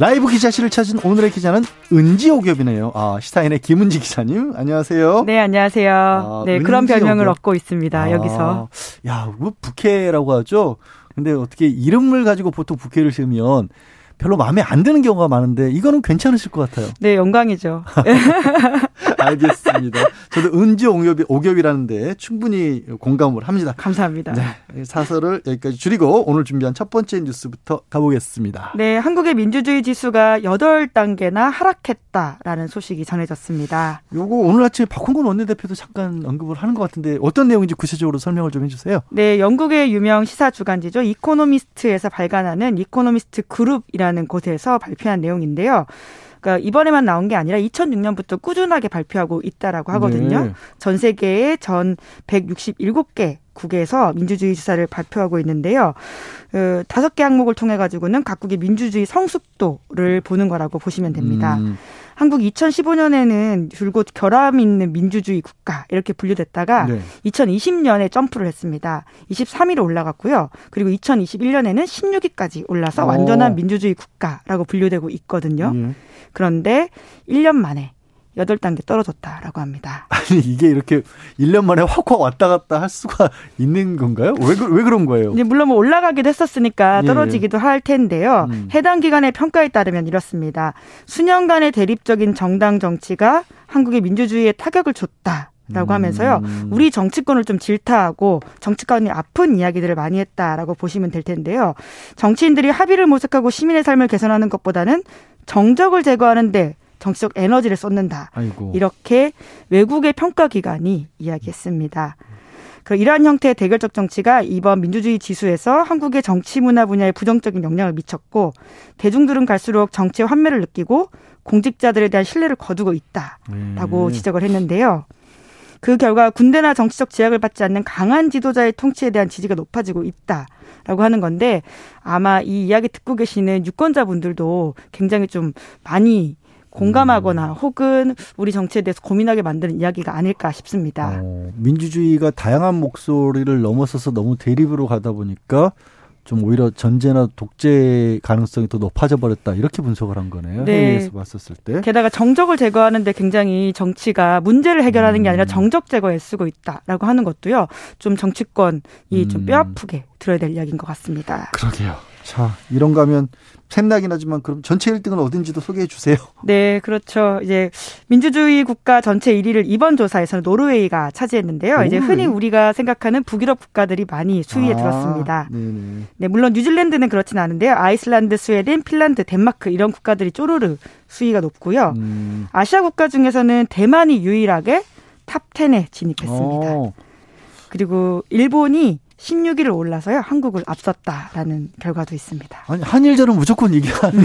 라이브 기자실을 찾은 오늘의 기자는 은지오겹이네요. 아, 시타인의 김은지 기자님, 안녕하세요. 네, 안녕하세요. 아, 네, 그런 별명을 얻고 있습니다, 아, 여기서. 야, 뭐 부캐라고 하죠? 근데 어떻게 이름을 가지고 보통 부캐를 세우면 별로 마음에 안 드는 경우가 많은데 이거는 괜찮으실 것 같아요. 네, 영광이죠. 알겠습니다. 저도 은지 옹엽이 오겹이라는데 충분히 공감을 합니다. 감사합니다. 네, 사설을 여기까지 줄이고 오늘 준비한 첫 번째 뉴스부터 가보겠습니다. 네, 한국의 민주주의 지수가 8단계나 하락했다라는 소식이 전해졌습니다. 요거 오늘 아침에 박홍근 원내대표도 잠깐 언급을 하는 것 같은데 어떤 내용인지 구체적으로 설명을 좀 해주세요. 네, 영국의 유명 시사 주간지죠. 이코노미스트에서 발간하는 이코노미스트 그룹이라는 곳에서 발표한 내용인데요. 그러니까 이번에만 나온 게 아니라 2006년부터 꾸준하게 발표하고 있다라고 하거든요. 네. 전 세계의 전 167개 국에서 민주주의 지수를 발표하고 있는데요. 그 다섯 개 항목을 통해 가지고는 각국의 민주주의 성숙도를 보는 거라고 보시면 됩니다. 음. 한국 2015년에는 줄곧 결함 있는 민주주의 국가 이렇게 분류됐다가 네. 2020년에 점프를 했습니다. 23위로 올라갔고요. 그리고 2021년에는 16위까지 올라서 완전한 민주주의 국가라고 분류되고 있거든요. 예. 그런데 1년 만에 8단계 떨어졌다라고 합니다. 아니, 이게 이렇게 1년 만에 확확 왔다 갔다 할 수가 있는 건가요? 왜, 왜 그런 거예요? 네, 물론 뭐 올라가기도 했었으니까 예, 예. 떨어지기도 예. 할 텐데요. 음. 해당 기관의 평가에 따르면 이렇습니다. 수년간의 대립적인 정당 정치가 한국의 민주주의에 타격을 줬다. 라고 하면서요. 음. 우리 정치권을 좀 질타하고 정치권이 아픈 이야기들을 많이 했다라고 보시면 될 텐데요. 정치인들이 합의를 모색하고 시민의 삶을 개선하는 것보다는 정적을 제거하는데 정치적 에너지를 쏟는다. 아이고. 이렇게 외국의 평가 기관이 이야기했습니다. 그 이러한 형태의 대결적 정치가 이번 민주주의 지수에서 한국의 정치 문화 분야에 부정적인 영향을 미쳤고 대중들은 갈수록 정치의 환멸을 느끼고 공직자들에 대한 신뢰를 거두고 있다라고 음. 지적을 했는데요. 그 결과 군대나 정치적 제약을 받지 않는 강한 지도자의 통치에 대한 지지가 높아지고 있다라고 하는 건데 아마 이 이야기 듣고 계시는 유권자분들도 굉장히 좀 많이 공감하거나 음. 혹은 우리 정치에 대해서 고민하게 만드는 이야기가 아닐까 싶습니다. 어, 민주주의가 다양한 목소리를 넘어서서 너무 대립으로 가다 보니까 좀 오히려 전제나 독재 가능성이 더 높아져 버렸다 이렇게 분석을 한 거네요. 네. 회의에서 봤었을 때. 게다가 정적을 제거하는데 굉장히 정치가 문제를 해결하는 게 아니라 음. 정적 제거에 쓰고 있다라고 하는 것도요. 좀 정치권이 음. 좀 뼈아프게 들어야 될 이야기인 것 같습니다. 그러게요. 자, 이런가 하면 샘나긴 하지만 그럼 전체 1등은 어딘지도 소개해 주세요. 네, 그렇죠. 이제 민주주의 국가 전체 1위를 이번 조사에서는 노르웨이가 차지했는데요. 오, 이제 흔히 우리가 생각하는 북유럽 국가들이 많이 수위에 아, 들었습니다. 네네. 네, 물론 뉴질랜드는 그렇진 않은데요. 아이슬란드, 스웨덴, 핀란드, 덴마크 이런 국가들이 쪼르르 수위가 높고요. 음. 아시아 국가 중에서는 대만이 유일하게 top 10에 진입했습니다. 오. 그리고 일본이 16위를 올라서요 한국을 앞섰다라는 결과도 있습니다. 아니 한일전은 무조건 이겨하는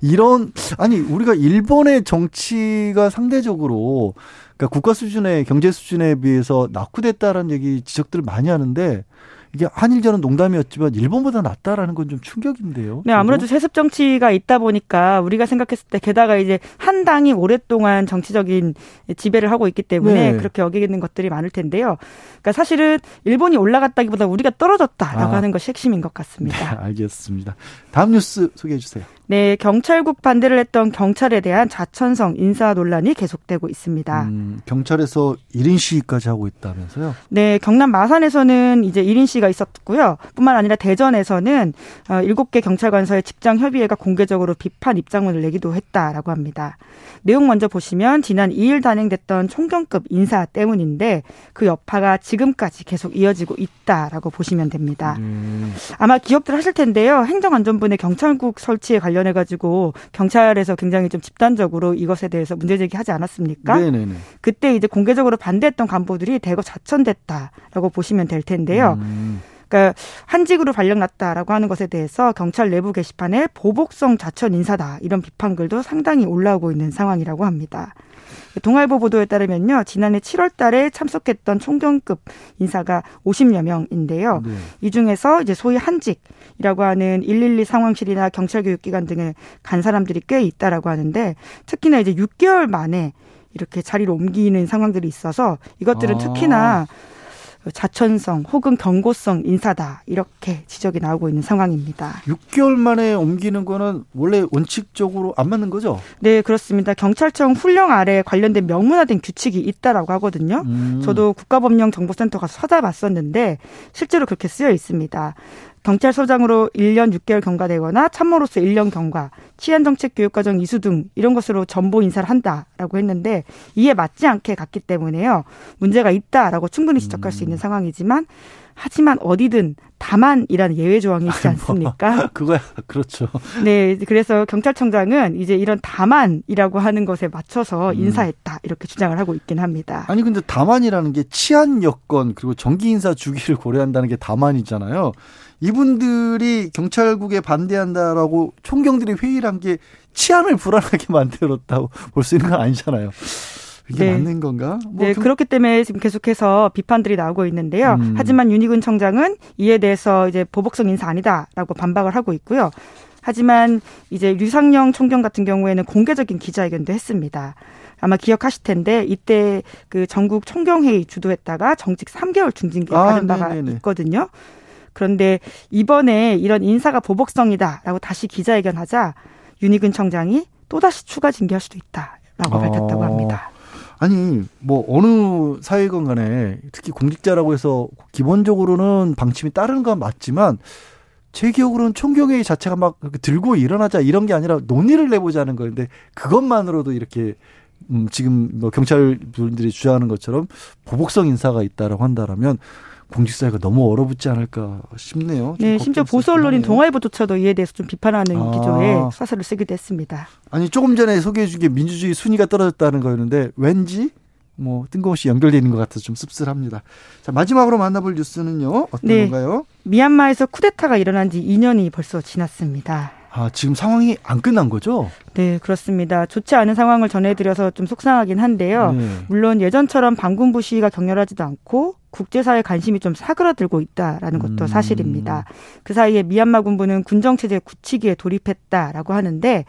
이런 아니 우리가 일본의 정치가 상대적으로 그러니까 국가 수준의 경제 수준에 비해서 낙후됐다라는 얘기 지적들을 많이 하는데 이게 한일전은 농담이었지만 일본보다 낫다라는 건 좀 충격인데요. 네, 아무래도 세습 정치가 있다 보니까 우리가 생각했을 때 게다가 이제 한 당이 오랫동안 정치적인 지배를 하고 있기 때문에 네. 그렇게 여기는 것들이 많을 텐데요. 그러니까 사실은 일본이 올라갔다기보다 우리가 떨어졌다라고 아. 하는 것이 핵심인 것 같습니다. 네, 알겠습니다. 다음 뉴스 소개해 주세요. 네, 경찰국 반대를 했던 경찰에 대한 자천성 인사 논란이 계속되고 있습니다. 음, 경찰에서 1인 시위까지 하고 있다면서요? 네, 경남 마산에서는 이제 1인 시위가 있었고요. 뿐만 아니라 대전에서는 7개 어, 경찰관서의 직장 협의회가 공개적으로 비판 입장문을 내기도 했다라고 합니다. 내용 먼저 보시면 지난 2일 단행됐던 총경급 인사 때문인데 그 여파가 지금까지 계속 이어지고 있다라고 보시면 됩니다. 음. 아마 기억들 하실 텐데요. 행정안전부의 경찰국 설치에 관련 해 가지고 경찰에서 굉장히 좀 집단적으로 이것에 대해서 문제 제기하지 않았습니까? 네네네. 그때 이제 공개적으로 반대했던 간부들이 대거 자천됐다라고 보시면 될 텐데요. 음. 그러니까 한직으로 발령났다라고 하는 것에 대해서 경찰 내부 게시판에 보복성 자천 인사다 이런 비판글도 상당히 올라오고 있는 상황이라고 합니다. 동아일보 보도에 따르면요. 지난해 7월 달에 참석했던 총경급 인사가 50여 명인데요. 네. 이 중에서 이제 소위 한직 이라고 하는 112 상황실이나 경찰 교육기관 등에 간 사람들이 꽤 있다라고 하는데 특히나 이제 6개월 만에 이렇게 자리를 옮기는 상황들이 있어서 이것들은 아. 특히나 자천성 혹은 경고성 인사다 이렇게 지적이 나오고 있는 상황입니다. 6개월 만에 옮기는 거는 원래 원칙적으로 안 맞는 거죠? 네 그렇습니다. 경찰청 훈령 아래 관련된 명문화된 규칙이 있다라고 하거든요. 음. 저도 국가법령정보센터 가서 찾아봤었는데 실제로 그렇게 쓰여 있습니다. 경찰서장으로 1년 6개월 경과되거나 참모로서 1년 경과, 치안정책교육과정 이수 등 이런 것으로 전보 인사를 한다라고 했는데 이에 맞지 않게 갔기 때문에요. 문제가 있다라고 충분히 지적할 수 있는 음. 상황이지만 하지만 어디든 다만이라는 예외 조항이 있지 뭐, 않습니까? 그거야 그렇죠. 네, 그래서 경찰청장은 이제 이런 다만이라고 하는 것에 맞춰서 음. 인사했다 이렇게 주장을 하고 있긴 합니다. 아니 근데 다만이라는 게 치안 여건 그리고 정기 인사 주기를 고려한다는 게 다만이잖아요. 이분들이 경찰국에 반대한다라고 총경들이 회의를 한 게 치안을 불안하게 만들었다고 볼 수 있는 건 아니잖아요. 이게 네. 맞는 건가? 뭐 네, 좀... 그렇기 때문에 지금 계속해서 비판들이 나오고 있는데요. 음. 하지만 윤희근 청장은 이에 대해서 이제 보복성 인사 아니다라고 반박을 하고 있고요. 하지만 이제 류상영 총경 같은 경우에는 공개적인 기자회견도 했습니다. 아마 기억하실 텐데 이때 그 전국 총경회의 주도했다가 정직 3개월 중징계 아, 받은 바가 네네네. 있거든요. 그런데 이번에 이런 인사가 보복성이다라고 다시 기자회견하자 윤희근 청장이 또다시 추가 징계할 수도 있다라고 어. 밝혔다고 합니다. 아니 뭐 어느 사회건 간에 특히 공직자라고 해서 기본적으로는 방침이 따르는 건 맞지만 제 기억으로는 총경회의 자체가 막 들고 일어나자 이런 게 아니라 논의를 내보자는 거인데 그것만으로도 이렇게 음 지금 뭐 경찰 분들이 주장하는 것처럼 보복성 인사가 있다라고 한다라면 공직사회가 너무 얼어붙지 않을까 싶네요. 네, 심지어 보수 언론인 동아일보조차도 이에 대해서 좀 비판하는 아. 기조의 사설을 쓰기도 했습니다. 아니 조금 전에 소개해준 게 민주주의 순위가 떨어졌다는 거였는데 왠지 뭐 뜬금없이 연결되어 있는 것 같아서 좀 씁쓸합니다. 자 마지막으로 만나볼 뉴스는요 어떤 네, 건가요? 미얀마에서 쿠데타가 일어난 지 2년이 벌써 지났습니다. 아, 지금 상황이 안 끝난 거죠? 네, 그렇습니다. 좋지 않은 상황을 전해드려서 좀 속상하긴 한데요. 네. 물론 예전처럼 반군부 시위가 격렬하지도 않고 국제사회 관심이 좀 사그라들고 있다라는 것도 음. 사실입니다. 그 사이에 미얀마 군부는 군정체제 굳히기에 돌입했다라고 하는데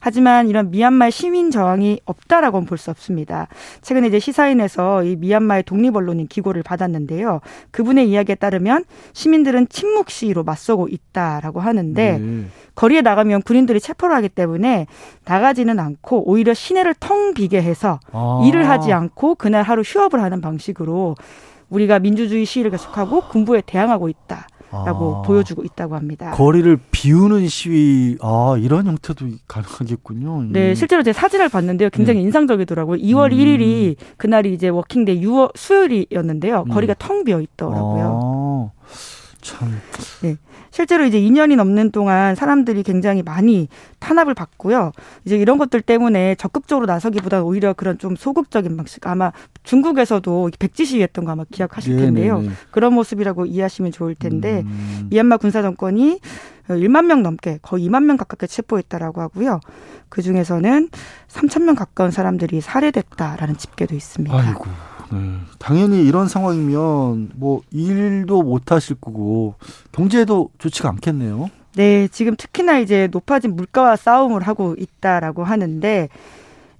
하지만 이런 미얀마의 시민 저항이 없다라고는 볼 수 없습니다. 최근에 이제 시사인에서 이 미얀마의 독립 언론인 기고를 받았는데요. 그분의 이야기에 따르면 시민들은 침묵 시위로 맞서고 있다라고 하는데 네. 거리에 나가면 군인들이 체포를 하기 때문에 나가지는 않고 오히려 시내를 텅 비게 해서 아. 일을 하지 않고 그날 하루 휴업을 하는 방식으로 우리가 민주주의 시위를 계속하고 군부에 대항하고 있다. 라고 아, 보여주고 있다고 합니다. 거리를 비우는 시위, 아, 이런 형태도 가능하겠군요. 네, 실제로 제 사진을 봤는데요. 굉장히 네. 인상적이더라고요. 2월 음. 1일이 그날이 이제 working day 6월 수요일이었는데요. 음. 거리가 텅 비어 있더라고요. 아, 참. 네. 실제로 이제 2년이 넘는 동안 사람들이 굉장히 많이 탄압을 받고요. 이제 이런 것들 때문에 적극적으로 나서기보다 오히려 그런 좀 소극적인 방식 아마 중국에서도 백지 시위했던 거 아마 기억하실 네, 텐데요. 네네. 그런 모습이라고 이해하시면 좋을 텐데 음. 미얀마 군사 정권이 1만 명 넘게 거의 2만 명 가깝게 체포했다라고 하고요. 그 중에서는 3천 명 가까운 사람들이 살해됐다라는 집계도 있습니다. 아이고. 네. 당연히 이런 상황이면 뭐 일도 못 하실 거고 경제도 좋지가 않겠네요. 네, 지금 특히나 이제 높아진 물가와 싸움을 하고 있다라고 하는데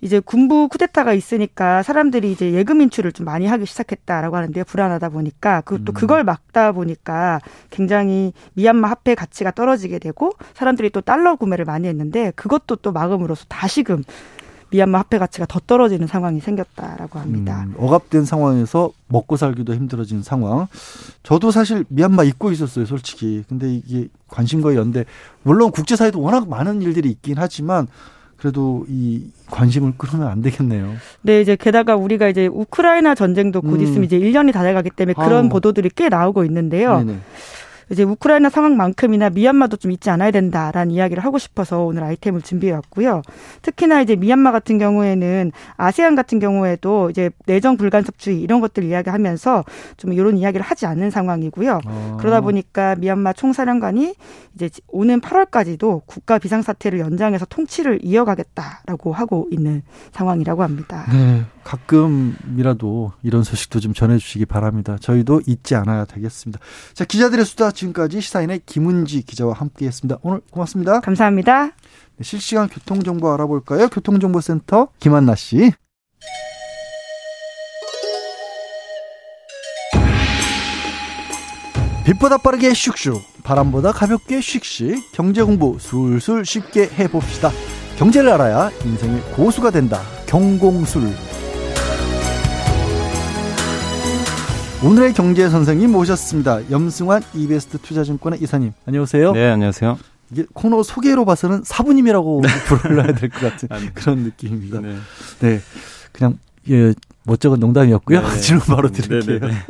이제 군부 쿠데타가 있으니까 사람들이 이제 예금 인출을 좀 많이 하기 시작했다라고 하는데요. 불안하다 보니까 그것도 음. 그걸 막다 보니까 굉장히 미얀마 화폐 가치가 떨어지게 되고 사람들이 또 달러 구매를 많이 했는데 그것도 또 막음으로써 다시금 미얀마 화폐 가치가 더 떨어지는 상황이 생겼다라고 합니다. 음, 억압된 상황에서 먹고 살기도 힘들어진 상황. 저도 사실 미얀마 잊고 있었어요, 솔직히. 근데 이게 관심과 연대 물론 국제사회도 워낙 많은 일들이 있긴 하지만 그래도 이 관심을 끌으면 안 되겠네요. 네, 이제 게다가 우리가 이제 우크라이나 전쟁도 곧 음. 있으면 이제 1년이 다 돼가기 때문에 그런. 보도들이 꽤 나오고 있는데요. 네네. 이제 우크라이나 상황만큼이나 미얀마도 좀 잊지 않아야 된다라는 이야기를 하고 싶어서 오늘 아이템을 준비해 왔고요. 특히나 이제 미얀마 같은 경우에는 아세안 같은 경우에도 이제 내정 불간섭주의 이런 것들 이야기하면서 좀 이런 이야기를 하지 않는 상황이고요. 아. 그러다 보니까 미얀마 총사령관이 이제 오는 8월까지도 국가 비상사태를 연장해서 통치를 이어가겠다라고 하고 있는 상황이라고 합니다. 네, 가끔이라도 이런 소식도 좀 전해주시기 바랍니다. 저희도 잊지 않아야 되겠습니다. 자, 기자들의 수다 지금까지 시사인의 김은지 기자와 함께했습니다. 오늘 고맙습니다. 감사합니다. 네, 실시간 교통정보 알아볼까요? 교통정보센터 김한나 씨. 빛보다 빠르게 슉슉 바람보다 가볍게 슉슉 경제 공부 술술 쉽게 해봅시다. 경제를 알아야 인생의 고수가 된다. 경공술 오늘의 경제 선생님 모셨습니다. 염승환 이베스트 투자증권의 이사님. 안녕하세요. 네, 안녕하세요. 이게 코너 소개로 봐서는 사부님이라고 불러야 될 것 같은 그런 느낌입니다. 네. 네. 그냥 예, 멋쩍은 농담이었고요. 네. 질문 바로 드릴게요. 네, 네, 네.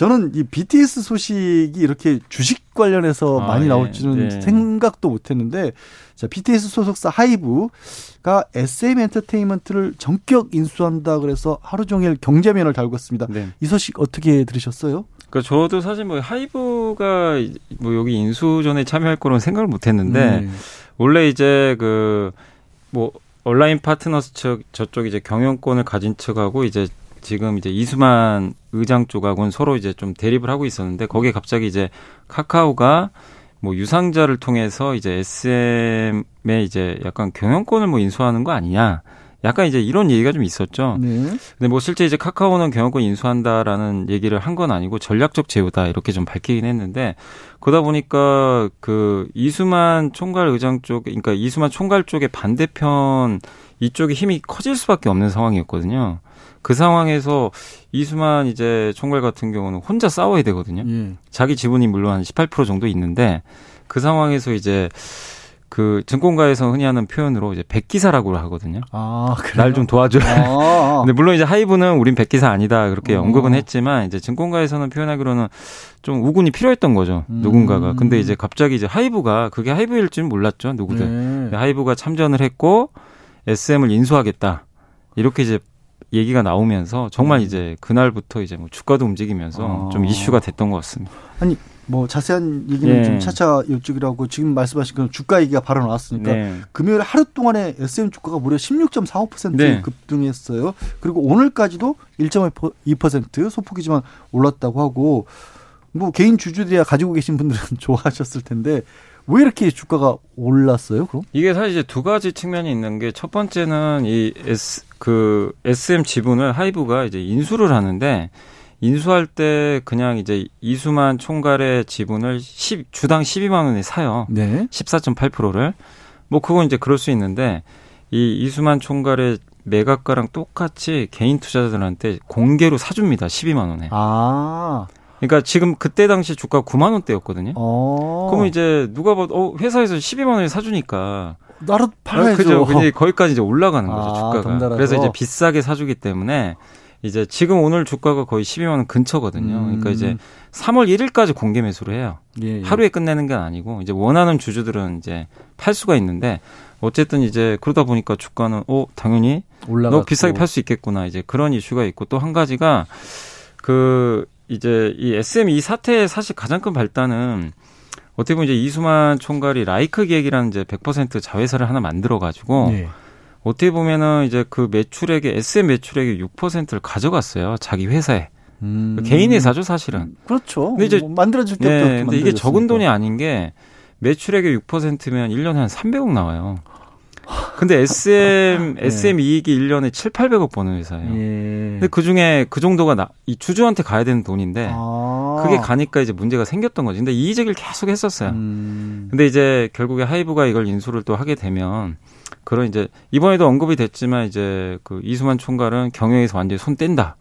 저는 이 BTS 소식이 이렇게 주식 관련해서 아, 많이 예. 나올 줄은 네. 생각도 못 했는데 자, BTS 소속사 하이브가 SM 엔터테인먼트를 전격 인수한다 그래서 하루 종일 경제면을 달궜습니다. 네. 이 소식 어떻게 들으셨어요? 그 저도 사실 뭐 하이브가 뭐 여기 인수전에 참여할 거로는 생각을 못 했는데 네. 원래 이제 그 뭐 온라인 파트너스 측 저쪽 이제 경영권을 가진 측하고 이제 지금 이제 이수만 의장 쪽하고는 서로 이제 좀 대립을 하고 있었는데 거기에 갑자기 이제 카카오가 뭐 유상자를 통해서 이제 SM의 이제 약간 경영권을 뭐 인수하는 거 아니냐. 약간 이제 이런 얘기가 좀 있었죠. 네. 근데 뭐 실제 이제 카카오는 경영권 인수한다라는 얘기를 한 건 아니고 전략적 제휴다 이렇게 좀 밝히긴 했는데 그러다 보니까 그 이수만 총괄 의장 쪽, 그러니까 이수만 총괄 쪽의 반대편 이쪽에 힘이 커질 수밖에 없는 상황이었거든요. 그 상황에서 이수만 이제 총괄 같은 경우는 혼자 싸워야 되거든요. 예. 자기 지분이 물론 한 18% 정도 있는데 그 상황에서 이제 그 증권가에서 흔히 하는 표현으로 이제 백기사라고 하거든요. 아, 날 좀 도와줘. 아. 근데 물론 이제 하이브는 우린 백기사 아니다 그렇게 어. 언급은 했지만 이제 증권가에서는 표현하기로는 좀 우군이 필요했던 거죠. 음. 누군가가. 근데 이제 갑자기 이제 하이브가 그게 하이브일 줄은 몰랐죠. 누구들. 네. 하이브가 참전을 했고 SM을 인수하겠다. 이렇게 이제 얘기가 나오면서 정말 음. 이제 그날부터 이제 뭐 주가도 움직이면서 아. 좀 이슈가 됐던 것 같습니다. 아니 뭐 자세한 얘기는 네. 좀 차차 여쭈기라고 지금 말씀하신 그 주가 얘기가 바로 나왔으니까 네. 금요일 하루 동안에 SM 주가가 무려 16.45% 네. 급등했어요. 그리고 오늘까지도 1.2% 소폭이지만 올랐다고 하고 뭐 개인 주주들이야 가지고 계신 분들은 좋아하셨을 텐데 왜 이렇게 주가가 올랐어요? 그럼 이게 사실 이제 두 가지 측면이 있는 게 첫 번째는 이 S 그 SM 지분을 하이브가 이제 인수를 하는데 인수할 때 그냥 이제 이수만 총괄의 지분을 10 주당 12만 원에 사요. 네. 14.8%를. 뭐 그건 이제 그럴 수 있는데 이 이수만 총괄의 매각가랑 똑같이 개인 투자자들한테 공개로 사줍니다. 12만 원에. 아. 그러니까 지금 그때 당시 주가 9만 원대였거든요. 어. 그러면 이제 누가 봐도 어, 회사에서 12만 원에 사주니까 나로 팔아야죠. 그죠. 근데 거기까지 이제 올라가는 거죠, 아, 주가가. 덩달아서. 그래서 이제 비싸게 사주기 때문에 이제 지금 오늘 주가가 거의 12만 원 근처거든요. 음. 그러니까 이제 3월 1일까지 공개 매수를 해요. 예, 예. 하루에 끝내는 게 아니고 이제 원하는 주주들은 이제 팔 수가 있는데 어쨌든 이제 그러다 보니까 주가는 어 당연히 올라갔고. 너 비싸게 팔 수 있겠구나 이제 그런 이슈가 있고 또 한 가지가 그 이제 이 SME 사태의 사실 가장 큰 발단은 어떻게 보면 이제 이수만 총괄이 라이크 기획이라는 이제 100% 자회사를 하나 만들어 가지고 네. 어떻게 보면은 이제 그 매출액의 SM 매출액의 6%를 가져갔어요. 자기 회사에. 음. 그 개인 회사죠, 사실은. 그렇죠. 근데 이제 뭐 만들어질 때부터 네, 근데 이게 적은 돈이 아닌 게 매출액의 6%면 1년에 한 300억 나와요. 근데 SM, 네. SM 이익이 1년에 7, 800억 버는 회사예요. 예. 근데 그 중에 그 정도가 나, 이 주주한테 가야 되는 돈인데, 아. 그게 가니까 이제 문제가 생겼던 거지. 근데 이의제기를 계속 했었어요. 음. 근데 이제 결국에 하이브가 이걸 인수를 또 하게 되면, 그런 이제 이번에도 언급이 됐지만 이제 그 이수만 총괄은 경영에서 완전히 손 뗀다.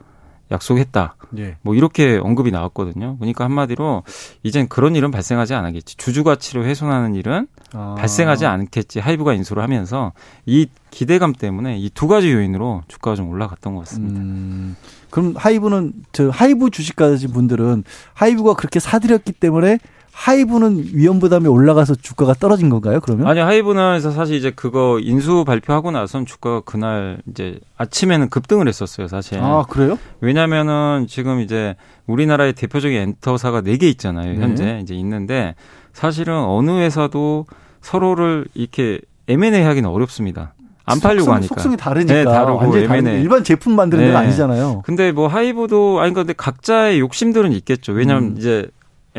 약속했다. 예. 뭐 이렇게 언급이 나왔거든요. 그러니까 한마디로 이젠 그런 일은 발생하지 않겠지. 주주 가치를 훼손하는 일은 아. 발생하지 않겠지. 하이브가 인수를 하면서 이 기대감 때문에 이 두 가지 요인으로 주가가 좀 올라갔던 것 같습니다. 음. 그럼 하이브는 저 하이브 주식 가진 분들은 하이브가 그렇게 사들였기 때문에 하이브는 위험 부담이 올라가서 주가가 떨어진 건가요? 그러면? 아니 하이브는 사실 이제 그거 인수 발표하고 나선 주가가 그날 이제 아침에는 급등을 했었어요, 사실. 아 그래요? 왜냐면은 지금 이제 우리나라의 대표적인 엔터사가 네개 있잖아요, 네. 현재 이제 있는데 사실은 어느 회사도 서로를 이렇게 M&A 하기는 어렵습니다. 안 팔려고 속성, 하니까. 속성이 다르니까. 네, 다르고 M&A. 일반 제품 만드는 네. 건 아니잖아요. 근데 뭐 하이브도 아니 근데 각자의 욕심들은 있겠죠. 왜냐하면 음. 이제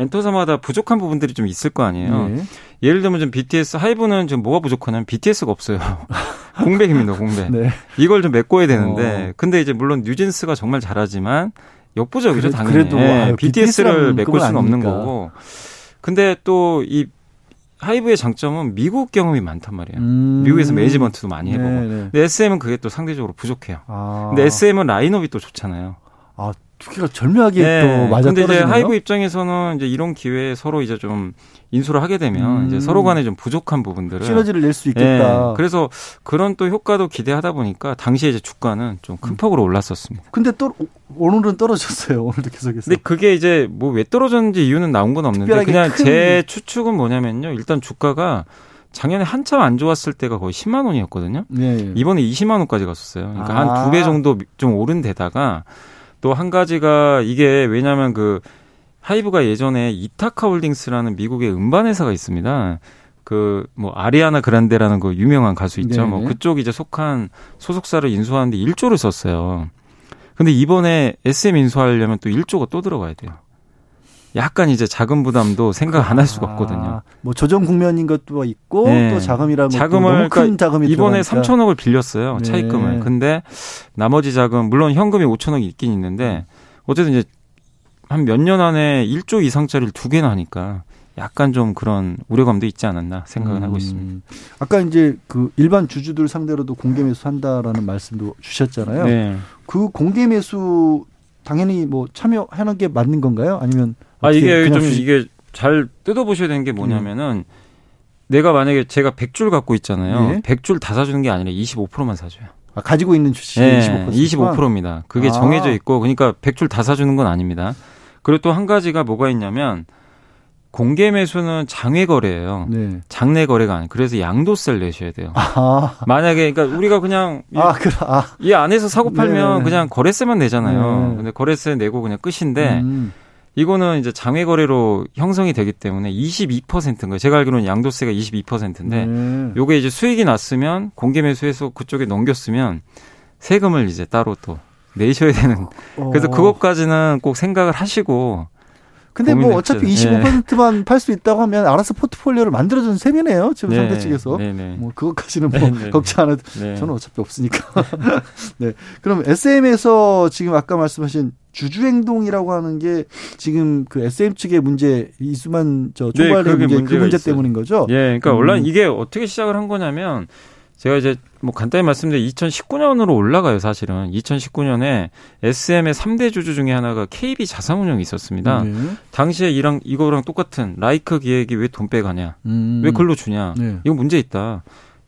엔터사마다 부족한 부분들이 좀 있을 거 아니에요. 네. 예를 들면 좀 BTS 하이브는 지금 뭐가 부족하냐면 BTS가 없어요. 공백입니다, 공백. 네. 이걸 좀 메꿔야 되는데 어. 근데 이제 물론 뉴진스가 정말 잘하지만 역부족이죠, 그래, 당연히. 그래도 네. BTS를 메꿀 수는 없는 거고. 근데 또 이 하이브의 장점은 미국 경험이 많단 말이에요. 음. 미국에서 매니지먼트도 많이 해보고. 네네. 네. 근데 SM은 그게 또 상대적으로 부족해요. 아. 근데 SM은 라인업이 또 좋잖아요. 아, 두 개가 절묘하게 네. 또 맞아 근데. 이제 하이브 입장에서는 이제 이런 기회에 서로 이제 좀 인수를 하게 되면 음. 이제 서로 간에 좀 부족한 부분들을 시너지를 낼 수 있겠다. 네. 그래서 그런 또 효과도 기대하다 보니까 당시에 이제 주가는 좀 큰 폭으로 올랐었습니다. 근데 또 오늘은 떨어졌어요. 오늘도 계속해서. 근데 그게 이제 뭐 왜 떨어졌는지 이유는 나온 건 없는데 그냥 큰... 제 추측은 뭐냐면요. 일단 주가가 작년에 한참 안 좋았을 때가 거의 10만 원이었거든요. 네. 이번에 20만 원까지 갔었어요. 그러니까 아. 한두 배 정도 좀 오른 데다가 또 한 가지가 이게 왜냐하면 그 하이브가 예전에 이타카 홀딩스라는 미국의 음반 회사가 있습니다. 그 뭐 아리아나 그란데라는 그 유명한 가수 있죠. 뭐 네네. 뭐 그쪽 이제 속한 소속사를 인수하는데 1조를 썼어요. 근데 이번에 SM 인수하려면 또 1조가 또 들어가야 돼요. 약간 이제 자금 부담도 생각 안 할 수가 아, 없거든요. 아, 뭐 조정 국면인 것도 있고 네. 또 자금이라면 자금을 너무 큰 그러니까 자금이 이번에 들어가니까. 3천억을 빌렸어요 네. 차입금을. 근데 나머지 자금 물론 현금이 5천억이 있긴 있는데 어쨌든 이제 한 몇 년 안에 1조 이상짜리를 두 개나 하니까 약간 좀 그런 우려감도 있지 않았나 생각을 음, 하고 있습니다. 아까 이제 그 일반 주주들 상대로도 공개 매수 한다라는 말씀도 주셨잖아요. 네. 그 공개 매수 당연히 뭐 참여하는 게 맞는 건가요? 아니면 아 이게 좀 주식... 이게 잘 뜯어보셔야 되는 게 뭐냐면은 음. 내가 만약에 제가 100줄 갖고 있잖아요. 네. 100줄 다 사주는 게 아니라 25%만 사줘요. 아, 가지고 있는 주식 네, 25%? 25%입니다. 그게 아. 정해져 있고 그러니까 100줄 다 사주는 건 아닙니다. 그리고 또 한 가지가 뭐가 있냐면 공개 매수는 장외 거래예요. 네. 장내 거래가 아니에요. 그래서 양도세를 내셔야 돼요. 아. 만약에 그러니까 우리가 그냥 아, 그, 아. 이 안에서 사고 팔면 네. 그냥 거래세만 내잖아요. 네. 근데 거래세 내고 그냥 끝인데 음. 이거는 이제 장외 거래로 형성이 되기 때문에 22%인 거예요. 제가 알기로는 양도세가 22%인데 음. 요게 이제 수익이 났으면 공개 매수해서 그쪽에 넘겼으면 세금을 이제 따로 또 내셔야 되는. 어. 그래서 그것까지는 꼭 생각을 하시고 근데 뭐 어차피 25%만 네. 팔수 있다고 하면 알아서 포트폴리오를 만들어주는 셈이네요. 지금 네. 상대 측에서. 네. 네. 뭐 그것까지는 뭐 네, 네. 걱정 안 해도 저는 어차피 없으니까. 네. 그럼 SM에서 지금 아까 말씀하신 주주행동이라고 하는 게 지금 그 SM 측의 문제 이수만 저 총괄의 네, 문제 그 문제 있어요. 때문인 거죠. 예, 그러니까 음. 원래 이게 어떻게 시작을 한 거냐면 제가 이제 뭐 간단히 말씀드리면 2019년으로 올라가요, 사실은. 2019년에 SM의 3대 주주 중에 하나가 KB 자산운용이 있었습니다. 네. 당시에 이랑 이거랑 똑같은 라이크 기획이 왜 돈 빼가냐? 음. 왜 글로 주냐? 네. 이거 문제 있다.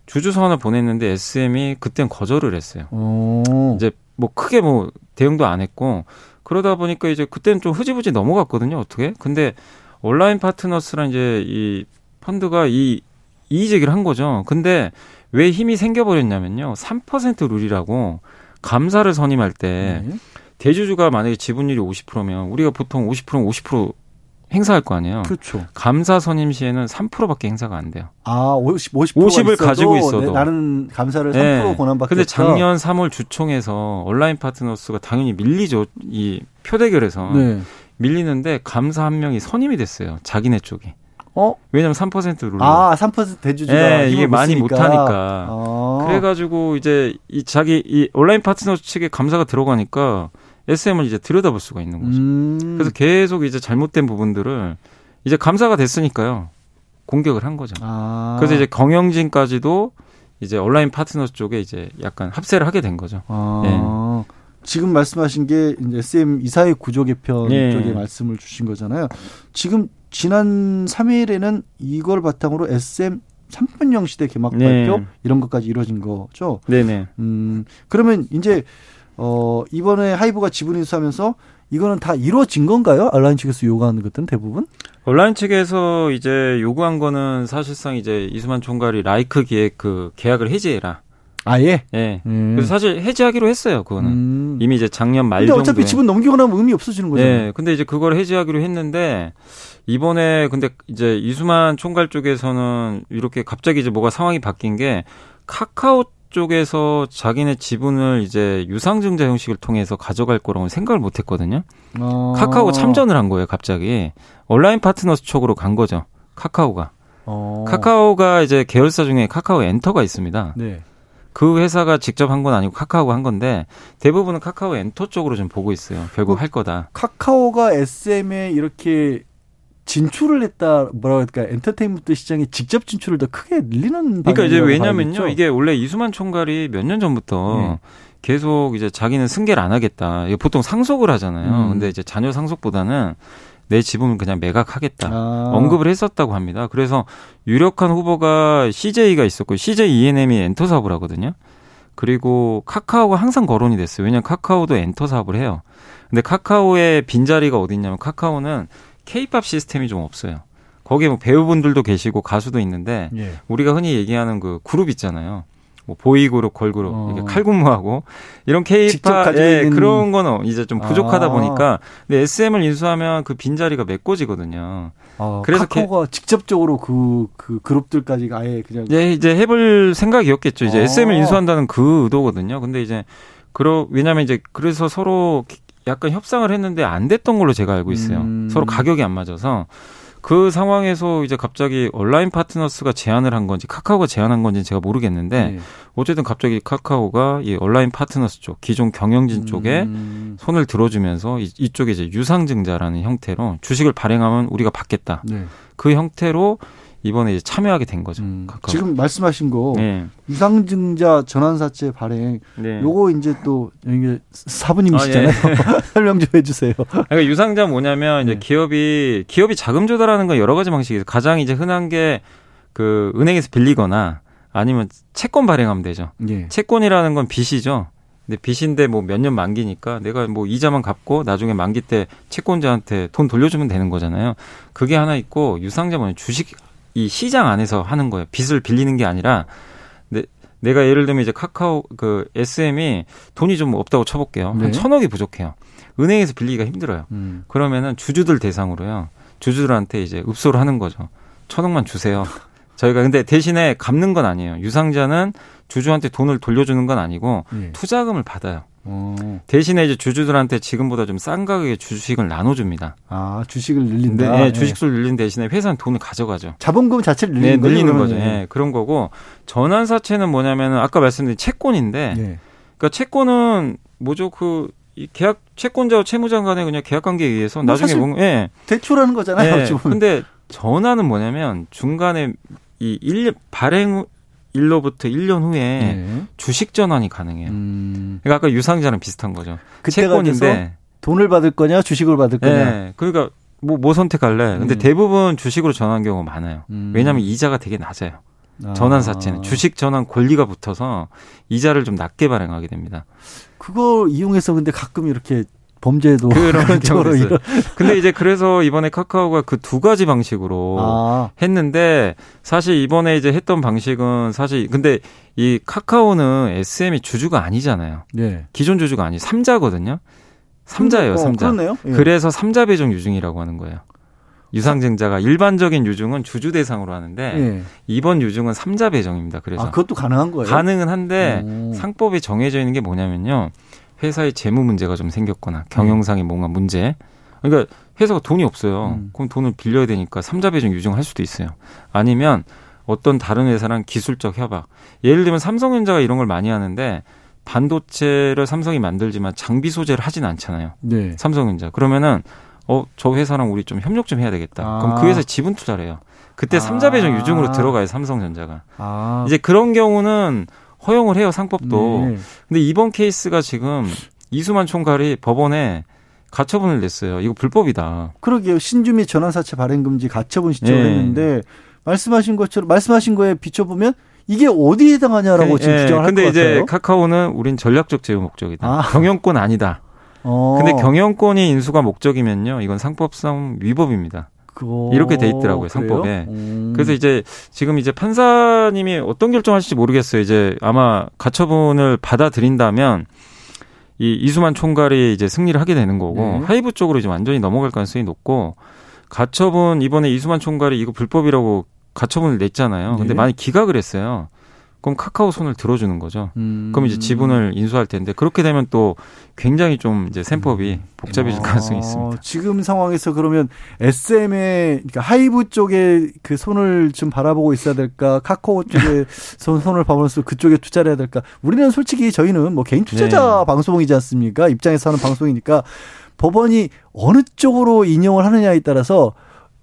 주주서 하나 보냈는데 SM이 그땐 거절을 했어요. 오. 이제 뭐 크게 뭐 대응도 안 했고 그러다 보니까 이제 그때는 좀 흐지부지 넘어갔거든요. 어떻게? 근데 온라인 파트너스랑 이제 이 펀드가 이 이의 제기를 한 거죠. 근데 왜 힘이 생겨버렸냐면요. 3% 룰이라고 감사를 선임할 때 네. 대주주가 만약에 지분율이 50%면 우리가 보통 50%는 50% 행사할 거 아니에요. 그렇죠. 감사 선임 시에는 3%밖에 행사가 안 돼요. 아, 50, 50을 가지고 있어도 네, 나는 감사를 3% 네. 권한받겠다. 근데 작년 3월 주총에서 온라인 파트너스가 당연히 밀리죠. 이 표대결에서 네. 밀리는데 감사 한 명이 선임이 됐어요. 자기네 쪽이. 어? 왜냐면 3% 룰로. 아, 3% 대주주가 네, 이게 많이 못 하니까. 아. 그래 가지고 이제 이 자기 이 온라인 파트너 측에 감사가 들어가니까 SM을 이제 들여다볼 수가 있는 거죠. 음. 그래서 계속 이제 잘못된 부분들을 이제 감사가 됐으니까요. 공격을 한 거죠. 아. 그래서 이제 경영진까지도 이제 온라인 파트너 쪽에 이제 약간 합세를 하게 된 거죠. 아. 예. 지금 말씀하신 게 이제 SM 이사회 구조 개편 예. 쪽에 말씀을 주신 거잖아요. 지금 지난 3일에는 이걸 바탕으로 SM 3.0 시대 개막 네. 발표 이런 것까지 이루어진 거죠. 네네. 음 그러면 이제 어 이번에 하이브가 지분 인수하면서 이거는 다 이루어진 건가요? 온라인 측에서 요구하는 것들은 대부분? 온라인 측에서 이제 요구한 거는 사실상 이제 이수만 총괄이 라이크 기획 그 계약을 해지해라. 아예? 예. 음. 그래서 사실 해지하기로 했어요. 그거는 음. 이미 이제 작년 말 정도에. 어차피 지분 넘기고 나면 의미 없어지는 거죠. 예. 근데 이제 그걸 해지하기로 했는데 이번에 근데 이제 이수만 총괄 쪽에서는 이렇게 갑자기 이제 뭐가 상황이 바뀐 게 카카오 쪽에서 자기네 지분을 이제 유상증자 형식을 통해서 가져갈 거라고 생각을 못 했거든요. 어. 카카오가 참전을 한 거예요, 갑자기. 온라인 파트너스 쪽으로 간 거죠. 카카오가. 어. 카카오가 이제 계열사 중에 카카오 엔터가 있습니다. 네. 그 회사가 직접 한 건 아니고 카카오가 한 건데 대부분은 카카오 엔터 쪽으로 좀 보고 있어요. 결국 할 거다. 카카오가 SM에 이렇게 진출을 했다 뭐라 그럴까 엔터테인먼트 시장에 직접 진출을 더 크게 늘리는 그러니까 이제 왜냐면요 이게 원래 이수만 총괄이 몇 년 전부터 네. 계속 이제 자기는 승계를 안 하겠다. 보통 상속을 하잖아요. 음. 근데 이제 자녀 상속보다는 내 지분을 그냥 매각하겠다. 아. 언급을 했었다고 합니다. 그래서 유력한 후보가 CJ가 있었고 CJ E&M이 엔터 사업을 하거든요. 그리고 카카오가 항상 거론이 됐어요. 왜냐하면 카카오도 엔터 사업을 해요. 근데 카카오의 빈자리가 어디 있냐면 카카오는 케이팝 시스템이 좀 없어요. 거기에 뭐 배우분들도 계시고 가수도 있는데 예. 우리가 흔히 얘기하는 그 그룹 있잖아요. 뭐 보이그룹, 걸그룹, 어. 이게 칼군무하고 이런 케이팝 예, 그런 거는 이제 좀 부족하다 아. 보니까 근데 SM을 인수하면 그 빈자리가 메꿔지거든요. 아, 그래서 카카오가 게, 직접적으로 그, 그 그룹들까지 아예 그냥 예, 이제 해볼 생각이었겠죠. 이제 아. SM을 인수한다는 그 의도거든요. 근데 이제 그러 왜냐면 이제 그래서 서로 약간 협상을 했는데 안 됐던 걸로 제가 알고 있어요. 음. 서로 가격이 안 맞아서 그 상황에서 이제 갑자기 온라인 파트너스가 제안을 한 건지 카카오가 제안한 건지 제가 모르겠는데 네. 어쨌든 갑자기 카카오가 이 온라인 파트너스 쪽 기존 경영진 쪽에 음. 손을 들어주면서 이, 이쪽에 이제 유상증자라는 형태로 주식을 발행하면 우리가 받겠다. 네. 그 형태로 이번에 이제 참여하게 된 거죠. 음, 지금 말씀하신 거 네. 유상증자 전환사채 발행 네. 요거 이제 또 이게 사부님이시잖아요. 아, 예. 설명 좀 해주세요. 그러니까 유상자 뭐냐면 이제 네. 기업이 기업이 자금 조달하는 건 여러 가지 방식이 있어요. 가장 이제 흔한 게 그 은행에서 빌리거나 아니면 채권 발행하면 되죠. 예. 채권이라는 건 빚이죠. 근데 빚인데 뭐 몇 년 만기니까 내가 뭐 이자만 갚고 나중에 만기 때 채권자한테 돈 돌려주면 되는 거잖아요. 그게 하나 있고 유상자 뭐냐 주식 이 시장 안에서 하는 거예요. 빚을 빌리는 게 아니라 내, 내가 예를 들면 이제 카카오 그 SM이 돈이 좀 없다고 쳐볼게요. 네. 한 천억이 부족해요. 은행에서 빌리기가 힘들어요. 음. 그러면은 주주들 대상으로요. 주주들한테 이제 읍소를 하는 거죠. 천억만 주세요. 저희가 근데 대신에 갚는 건 아니에요. 유상자는 주주한테 돈을 돌려주는 건 아니고 네. 투자금을 받아요. 오. 대신에 이제 주주들한테 지금보다 좀 싼 가격에 주식을 나눠줍니다. 아 주식을 늘린다. 네, 네, 주식수를 늘린 대신에 회사는 돈을 가져가죠. 자본금 자체를 늘리는, 네, 늘리는 거죠. 네, 그런 거고 전환사채는 뭐냐면은 아까 말씀드린 채권인데, 네. 그러니까 채권은 뭐죠 그 계약 채권자와 채무자 간의 그냥 계약 관계에 의해서 뭐 나중에 뭔 예. 대출하는 거잖아요. 네. 근데 전환은 뭐냐면 중간에 이 1년 발행 일로부터 1년 후에 네. 주식 전환이 가능해요. 음. 그러니까 아까 유상자랑 비슷한 거죠. 채권인데 돈을 받을 거냐 주식을 받을 거냐. 네. 그러니까 뭐, 뭐 선택할래? 근데 음. 대부분 주식으로 전환 경우가 많아요. 음. 왜냐하면 이자가 되게 낮아요. 아. 전환 사채는 주식 전환 권리가 붙어서 이자를 좀 낮게 발행하게 됩니다. 그거 이용해서 근데 가끔 이렇게 범죄도 그런 쪽으로 이런. 근데 이제 그래서 이번에 카카오가 그 두 가지 방식으로 아. 했는데 사실 이번에 이제 했던 방식은 사실 근데 이 카카오는 SM이 주주가 아니잖아요. 네. 기존 주주가 아니 삼자거든요. 삼자예요, 어, 삼자. 그렇네요. 예. 그래서 삼자 배정 유증이라고 하는 거예요. 유상증자가 일반적인 유증은 주주 대상으로 하는데 예. 이번 유증은 삼자 배정입니다. 그래서 아, 그것도 가능한 거예요? 가능은 한데 오. 상법에 정해져 있는 게 뭐냐면요. 회사의 재무 문제가 좀 생겼거나 경영상의 뭔가 문제. 그러니까 회사가 돈이 없어요. 음. 그럼 돈을 빌려야 되니까 삼자 배정 유증할 수도 있어요. 아니면 어떤 다른 회사랑 기술적 협약. 예를 들면 삼성전자가 이런 걸 많이 하는데 반도체를 삼성이 만들지만 장비 소재를 하진 않잖아요. 네. 삼성전자. 그러면은 어, 저 회사랑 우리 좀 협력 좀 해야 되겠다. 아. 그럼 그 회사 지분 투자를 해요. 그때 아. 삼자 배정 유증으로 들어가요 삼성전자가. 아. 이제 그런 경우는 허용을 해요 상법도. 네. 근데 이번 케이스가 지금 이수만 총괄이 법원에 가처분을 냈어요. 이거 불법이다. 그러게요. 신주미 전환사채 발행 금지 가처분 신청을 예. 했는데 말씀하신 것처럼 말씀하신 거에 비춰보면 이게 어디에 해당하냐라고 지금 예, 주장을 할것 근데 같아요. 이제 카카오는 우린 전략적 제휴 목적이다. 아. 경영권 아니다. 어. 근데 경영권이 인수가 목적이면요, 이건 상법상 위법입니다. 그거... 이렇게 돼 있더라고요, 상법에. 그래요? 음. 그래서 이제 지금 이제 판사님이 어떤 결정하실지 모르겠어요. 이제 아마 가처분을 받아들인다면 이 이수만 총괄이 이제 승리를 하게 되는 거고 네. 하이브 쪽으로 이제 완전히 넘어갈 가능성이 높고 가처분 이번에 이수만 총괄이 이거 불법이라고 가처분을 냈잖아요. 근데 네. 만약 기각을 했어요. 그럼 카카오 손을 들어주는 거죠. 음. 그럼 이제 지분을 인수할 텐데 그렇게 되면 또 굉장히 좀 이제 셈법이 복잡해질 아, 가능성이 있습니다. 지금 상황에서 그러면 SM의 그러니까 하이브 쪽에 그 손을 좀 바라보고 있어야 될까? 카카오 쪽에 손, 손을 바라보면서 그쪽에 투자를 해야 될까? 우리는 솔직히 저희는 뭐 개인 투자자 네. 방송이지 않습니까? 입장에서 하는 방송이니까 법원이 어느 쪽으로 인용을 하느냐에 따라서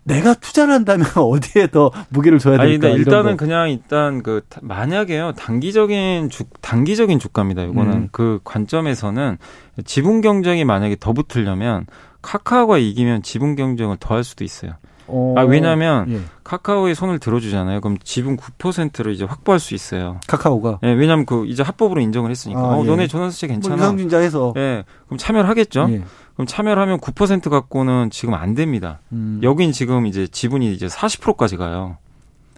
내가 투자를 한다면 어디에 더 무게를 둬야 될까? 아니, 근데 이런 일단은 거. 그냥 일단 그 타- 만약에요 단기적인 주 단기적인 주가입니다. 이거는 음. 그 관점에서는 지분 경쟁이 만약에 더 붙으려면 카카오가 이기면 지분 경쟁을 더 할 수도 있어요. 어, 아 왜냐하면 예. 카카오의 손을 들어주잖아요. 그럼 지분 9%를 이제 확보할 수 있어요. 카카오가 예, 왜냐하면 그 이제 합법으로 인정을 했으니까. 아, 어, 예. 너네 전환수채 뭐 괜찮아. 유상증자해서 예, 그럼 참여를 하겠죠. 예. 그럼 참여를 하면 9% 갖고는 지금 안 됩니다. 음. 여긴 지금 이제 지분이 이제 40%까지 가요.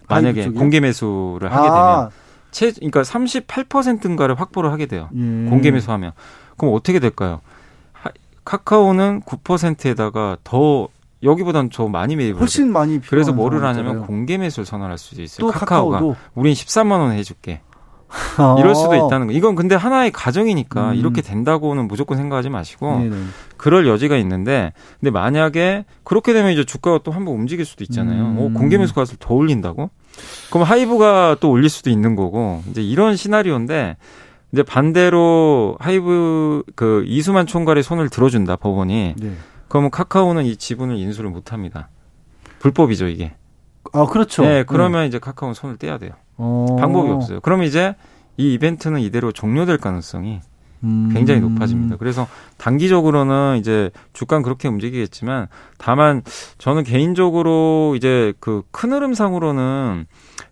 만약에 하이브 쪽이요? 공개 매수를 하게 되면 아, 채 그러니까 38%인가를 확보를 하게 돼요. 예. 공개 매수하면. 그럼 어떻게 될까요? 하- 카카오는 9%에다가 더 여기보단 더 많이 매입을 훨씬 많이. 그래서 뭐를. 하냐면 공개 매수를 선언할 수도 있어요. 또 카카오가 우린 13만 원 해줄게. 아. 이럴 수도 있다는 거. 이건 근데 하나의 가정이니까 음. 이렇게 된다고는 무조건 생각하지 마시고 네네. 그럴 여지가 있는데 근데 만약에 그렇게 되면 이제 주가가 또 한번 움직일 수도 있잖아요. 음. 어, 공개 매수 가서 더 올린다고? 그럼 하이브가 또 올릴 수도 있는 거고 이제 이런 시나리오인데 이제 반대로 하이브 그 이수만 총괄의 손을 들어준다 법원이 네. 그러면 카카오는 이 지분을 인수를 못 합니다. 불법이죠 이게. 아 그렇죠. 네, 그러면 이제 카카오는 손을 떼야 돼요. 어. 방법이 없어요. 그럼 이제 이 이벤트는 이대로 종료될 가능성이 음. 굉장히 높아집니다. 그래서 단기적으로는 이제 주가는 그렇게 움직이겠지만 다만 저는 개인적으로 이제 그 큰 흐름상으로는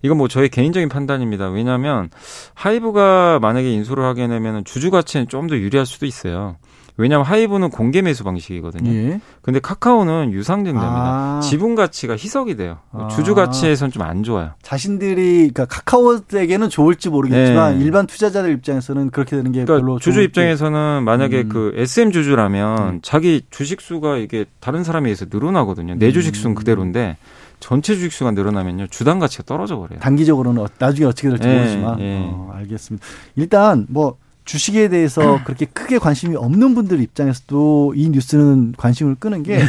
이건 뭐 저의 개인적인 판단입니다. 왜냐하면 하이브가 만약에 인수를 하게 되면 주주 가치는 좀 더 유리할 수도 있어요. 왜냐하면 하이브는 공개 매수 방식이거든요. 예. 근데 카카오는 유상증자입니다. 아. 지분 가치가 희석이 돼요. 아. 주주 가치에선 좀 안 좋아요. 자신들이 그러니까 카카오에게는 좋을지 모르겠지만 네. 일반 투자자들 입장에서는 그렇게 되는 게 그러니까 별로 주주. 입장에서는 만약에 음. 그 SM 주주라면 음. 자기 주식 수가 이게 다른 사람에 의해서 늘어나거든요. 내 주식 수는 음. 그대로인데 전체 주식 수가 늘어나면요 주당 가치가 떨어져 버려요. 단기적으로는 어- 나중에 어떻게 될지 예, 모르지만 예. 어, 알겠습니다. 일단 뭐 주식에 대해서 그렇게 크게 관심이 없는 분들 입장에서도 이 뉴스는 관심을 끄는 게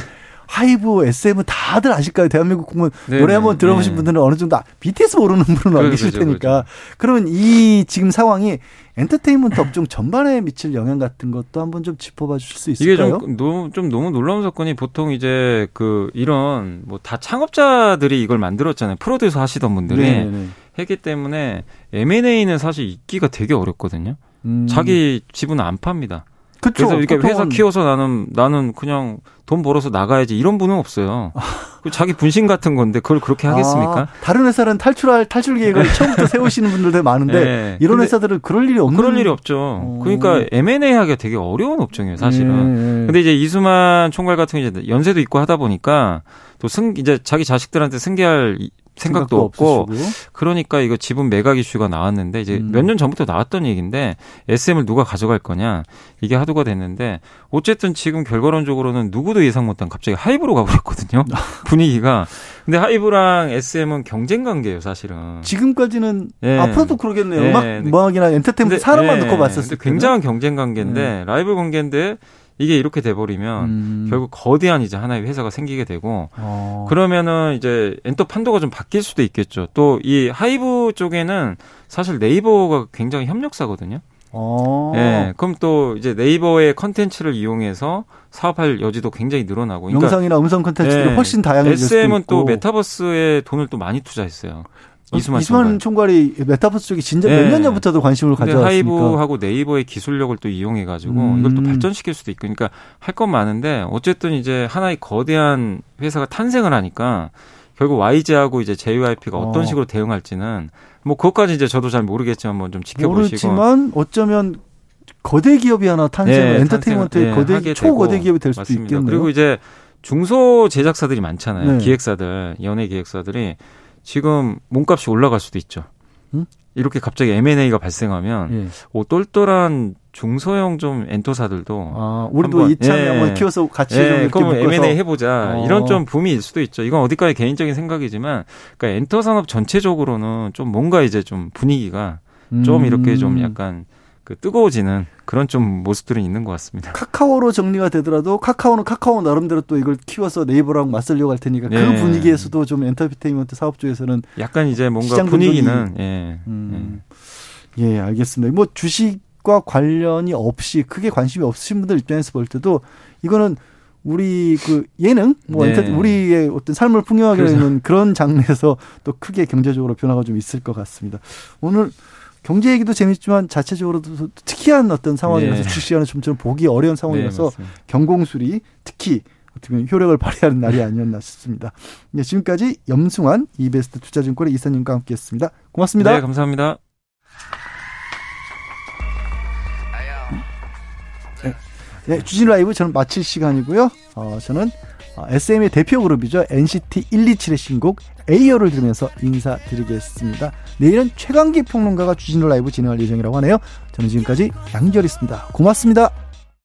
하이브, SM은 다들 아실까요? 대한민국 국민 네, 노래 네, 한번 들어보신 네. 분들은 어느 정도 아- BTS 모르는 분은 안 그렇죠, 계실 테니까. 그러면 이 지금 상황이 엔터테인먼트 업종 전반에 미칠 영향 같은 것도 한번 좀 짚어봐 주실 수 이게 있을까요? 좀 너무 좀 너무 놀라운 사건이 보통 이제 그 이런 뭐 다 창업자들이 이걸 만들었잖아요. 프로듀서 하시던 분들이 네, 네. 했기 때문에 M&A는 사실 있기가 되게 어렵거든요. 음. 자기 지분은 안 팝니다. 그쵸, 그래서 이렇게 회사 키워서 나는 나는 그냥 돈 벌어서 나가야지 이런 분은 없어요. 그 자기 분신 같은 건데 그걸 그렇게 하겠습니까? 아, 다른 회사는 탈출할 탈출 계획을 처음부터 세우시는 분들도 많은데 네. 이런 회사들은 그럴 일이 없는 그럴 일이 없죠. 어. 그러니까 M&A 하기가 되게 어려운 업종이에요, 사실은. 네. 근데 이제 이수만 총괄 같은 이제 연세도 있고 하다 보니까 또 승 이제 자기 자식들한테 승계할 이- 생각도, 없고 없으시고. 그러니까 이거 지분 매각 이슈가 나왔는데 이제 음. 몇년 전부터 나왔던 얘기인데 SM을 누가 가져갈 거냐 이게 하도가 됐는데 어쨌든 지금 결과론적으로는 누구도 예상 못한 갑자기 하이브로 가버렸거든요 분위기가 근데 하이브랑 SM은 경쟁 관계예요 사실은 지금까지는 예. 앞으로도 그러겠네요. 예. 음악 음악이나 엔터테인먼트 사람만 예, 놓고 봤었을 때 굉장한 경쟁 관계인데 라이벌 관계인데 이게 이렇게 돼버리면 음. 결국 거대한 이제 하나의 회사가 생기게 되고 어. 그러면은 이제 엔터 판도가 좀 바뀔 수도 있겠죠. 또 이 하이브 쪽에는 사실 네이버가 굉장히 협력사거든요. 어. 예. 그럼 또 이제 네이버의 컨텐츠를 이용해서 사업할 여지도 굉장히 늘어나고. 그러니까 영상이나 음성 컨텐츠들이 예. 훨씬 다양해질 수 있고. SM은 또 메타버스에 돈을 또 많이 투자했어요. 이수만, 이수만 총괄 이 메타버스 쪽에 진짜 네. 몇년 전부터도 관심을 가져왔으니까 하이브하고 네이버의 기술력을 또 이용해 가지고 음. 이걸 또 발전시킬 수도 있고 그러니까 할 건 많은데 어쨌든 이제 하나의 거대한 회사가 탄생을 하니까 결국 YG하고 이제 JYP가 어떤 어. 식으로 대응할지는 뭐 그것까지 이제 저도 잘 모르겠지만 뭐좀 지켜보시고 모르지만 어쩌면 거대 기업이 하나 탄생을 네, 엔터테인먼트의 네, 거대 초거대 기업이 될 수도 맞습니다. 있겠네요. 그리고 이제 중소 제작사들이 많잖아요. 네. 기획사들, 연예 기획사들이 지금 몸값이 올라갈 수도 있죠. 음? 이렇게 갑자기 M&A가 발생하면 예. 오 똘똘한 중소형 좀 엔터사들도 아, 우리도 이참에 예. 한번 키워서 같이 예. 좀 이렇게 그럼 M&A 해보자 어. 이런 좀 붐이 일 수도 있죠. 이건 어디까지 개인적인 생각이지만 그러니까 엔터 산업 전체적으로는 좀 뭔가 이제 좀 분위기가 음. 좀 이렇게 좀 약간 그 뜨거워지는 그런 좀 모습들은 있는 것 같습니다. 카카오로 정리가 되더라도 카카오는 카카오 나름대로 또 이걸 키워서 네이버랑 맞설려고 할 테니까 그 네. 그 분위기에서도 좀 엔터테인먼트 사업 쪽에서는 약간 이제 뭔가 분위기는 예. 음. 예. 예, 알겠습니다. 뭐 주식과 관련이 없이 크게 관심이 없으신 분들 입장에서 볼 때도 이거는 우리 그 예능 뭐 네. 우리의 어떤 삶을 풍요하게 하는 그런 장르에서 또 크게 경제적으로 변화가 좀 있을 것 같습니다. 오늘 경제 얘기도 재밌지만 자체적으로도 특이한 어떤 상황이라서 네. 주시하는 좀처럼 보기 어려운 상황이라서 네, 경공술이 특히 어떻게 보면 효력을 발휘하는 날이 아니었나 싶습니다. 네, 지금까지 염승환 이베스트 투자증권의 이사님과 함께했습니다. 고맙습니다. 네, 감사합니다. 네, 네 주진우 라이브 저는 마칠 시간이고요. 어, 저는 SM의 대표 그룹이죠. NCT 127의 신곡 Ay-Yo를 들으면서 인사드리겠습니다. 내일은 최광희 평론가가 주진우 라이브 진행할 예정이라고 하네요. 저는 지금까지 양지열이었습니다. 고맙습니다.